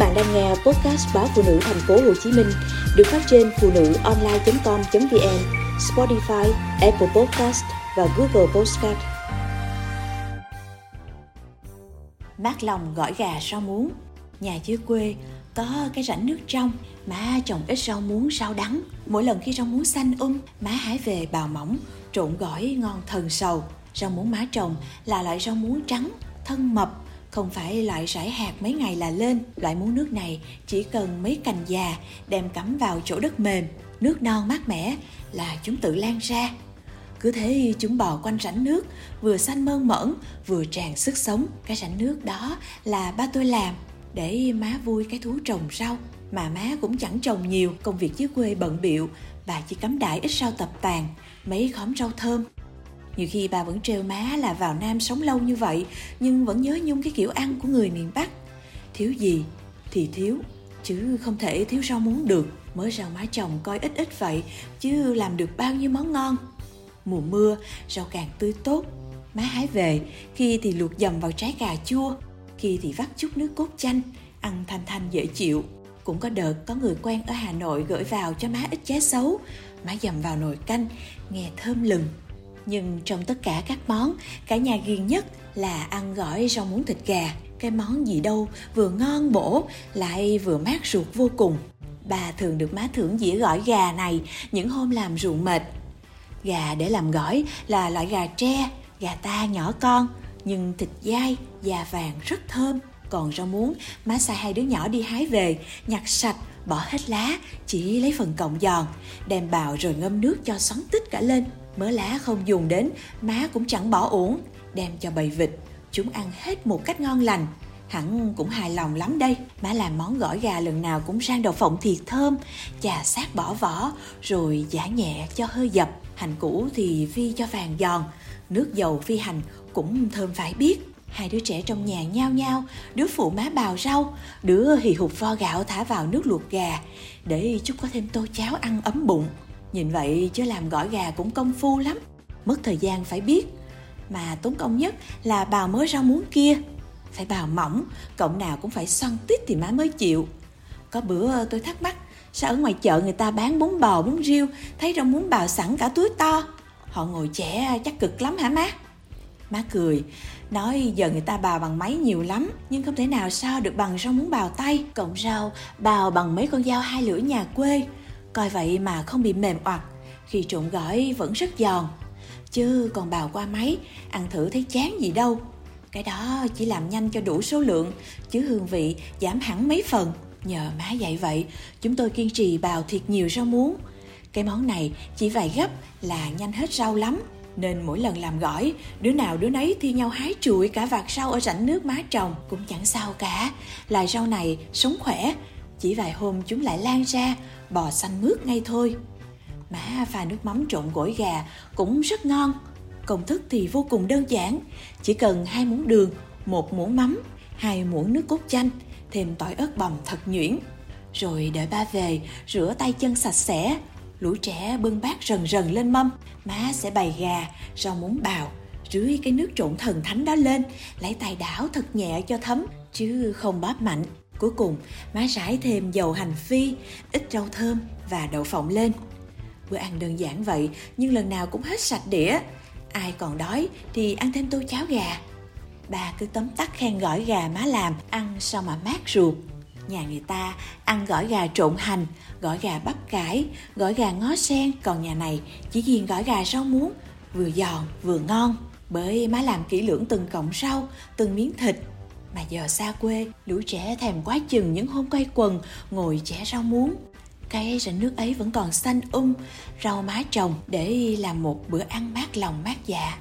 bạn đang nghe podcast báo phụ nữ thành phố Hồ Chí Minh được phát trên phụ nữ online.com.vn, Spotify, Apple Podcast và Google Podcast. Mát lòng gỏi gà rau muống, nhà dưới quê có cái rãnh nước trong, má trồng ít rau muống rau đắng. Mỗi lần khi rau muống xanh um, má hái về bào mỏng, trộn gỏi ngon thần sầu. Rau muống má trồng là loại rau muống trắng, thân mập, không phải loại rải hạt mấy ngày là lên. Loại muống nước này chỉ cần mấy cành già đem cắm vào chỗ đất mềm, nước non mát mẻ là chúng tự lan ra. Cứ thế chúng bò quanh rãnh nước, vừa xanh mơn mởn, vừa tràn sức sống. Cái rãnh nước đó là ba tôi làm để má vui cái thú trồng rau. Mà má cũng chẳng trồng nhiều, công việc dưới quê bận biệu, bà chỉ cắm đại ít rau tập tàn, mấy khóm rau thơm nhiều khi bà vẫn trêu má là vào Nam sống lâu như vậy nhưng vẫn nhớ nhung cái kiểu ăn của người miền Bắc. Thiếu gì thì thiếu, chứ không thể thiếu rau muống được. Mới rau má chồng coi ít ít vậy chứ làm được bao nhiêu món ngon. Mùa mưa, rau càng tươi tốt. Má hái về, khi thì luộc dầm vào trái cà chua, khi thì vắt chút nước cốt chanh, ăn thanh thanh dễ chịu. Cũng có đợt có người quen ở Hà Nội gửi vào cho má ít trái xấu, má dầm vào nồi canh, nghe thơm lừng nhưng trong tất cả các món, cả nhà ghiền nhất là ăn gỏi rau muống thịt gà. Cái món gì đâu vừa ngon bổ lại vừa mát ruột vô cùng. Bà thường được má thưởng dĩa gỏi gà này những hôm làm ruộng mệt. Gà để làm gỏi là loại gà tre, gà ta nhỏ con, nhưng thịt dai, da vàng rất thơm. Còn rau muống, má sai hai đứa nhỏ đi hái về, nhặt sạch, bỏ hết lá, chỉ lấy phần cọng giòn, đem bào rồi ngâm nước cho xoắn tích cả lên. Mớ lá không dùng đến má cũng chẳng bỏ uổng. Đem cho bầy vịt chúng ăn hết một cách ngon lành. Hẳn cũng hài lòng lắm đây. Má làm món gỏi gà lần nào cũng rang đậu phộng thiệt thơm chà sát bỏ vỏ rồi giả nhẹ cho hơi dập. Hành củ thì phi cho vàng giòn nước dầu phi hành cũng thơm phải biết hai đứa trẻ trong nhà nhao nhao, đứa phụ má bào rau, đứa hì hụt vo gạo thả vào nước luộc gà, để chút có thêm tô cháo ăn ấm bụng. Nhìn vậy chứ làm gỏi gà cũng công phu lắm. Mất thời gian phải biết. Mà tốn công nhất là bào mới rau muống kia. Phải bào mỏng Cộng nào cũng phải xoăn tít thì má mới chịu. Có bữa tôi thắc mắc, Sao ở ngoài chợ người ta bán bún bò, bún riêu, Thấy rau muống bào sẵn cả túi to? Họ ngồi trẻ chắc cực lắm hả má? Má cười, Nói giờ người ta bào bằng máy nhiều lắm, Nhưng không thể nào so được bằng rau muống bào tay. Cộng rau, bào bằng mấy con dao hai lưỡi nhà quê. Coi vậy mà không bị mềm oặt, khi trộn gỏi vẫn rất giòn. Chứ còn bào qua máy, ăn thử thấy chán gì đâu. Cái đó chỉ làm nhanh cho đủ số lượng, chứ hương vị giảm hẳn mấy phần. Nhờ má dạy vậy, chúng tôi kiên trì bào thiệt nhiều rau muống. Cái món này chỉ vài gấp là nhanh hết rau lắm nên mỗi lần làm gỏi, đứa nào đứa nấy thi nhau hái trụi cả vạt rau ở rãnh nước má trồng cũng chẳng sao cả. Là rau này sống khỏe, chỉ vài hôm chúng lại lan ra, bò xanh mướt ngay thôi. Má pha nước mắm trộn gỏi gà cũng rất ngon, công thức thì vô cùng đơn giản. Chỉ cần hai muỗng đường, một muỗng mắm, hai muỗng nước cốt chanh, thêm tỏi ớt bằm thật nhuyễn. Rồi đợi ba về, rửa tay chân sạch sẽ lũ trẻ bưng bát rần rần lên mâm má sẽ bày gà rau muống bào rưới cái nước trộn thần thánh đó lên lấy tay đảo thật nhẹ cho thấm chứ không bóp mạnh Cuối cùng, má rải thêm dầu hành phi, ít rau thơm và đậu phộng lên. Bữa ăn đơn giản vậy, nhưng lần nào cũng hết sạch đĩa. Ai còn đói thì ăn thêm tô cháo gà. Bà cứ tấm tắc khen gỏi gà má làm, ăn sao mà mát ruột. Nhà người ta ăn gỏi gà trộn hành, gỏi gà bắp cải, gỏi gà ngó sen, còn nhà này chỉ riêng gỏi gà rau muống, vừa giòn vừa ngon. Bởi má làm kỹ lưỡng từng cọng rau, từng miếng thịt, mà giờ xa quê, lũ trẻ thèm quá chừng những hôm quay quần, ngồi chẻ rau muống. Cái rãnh nước ấy vẫn còn xanh um, rau má trồng để làm một bữa ăn mát lòng mát dạ.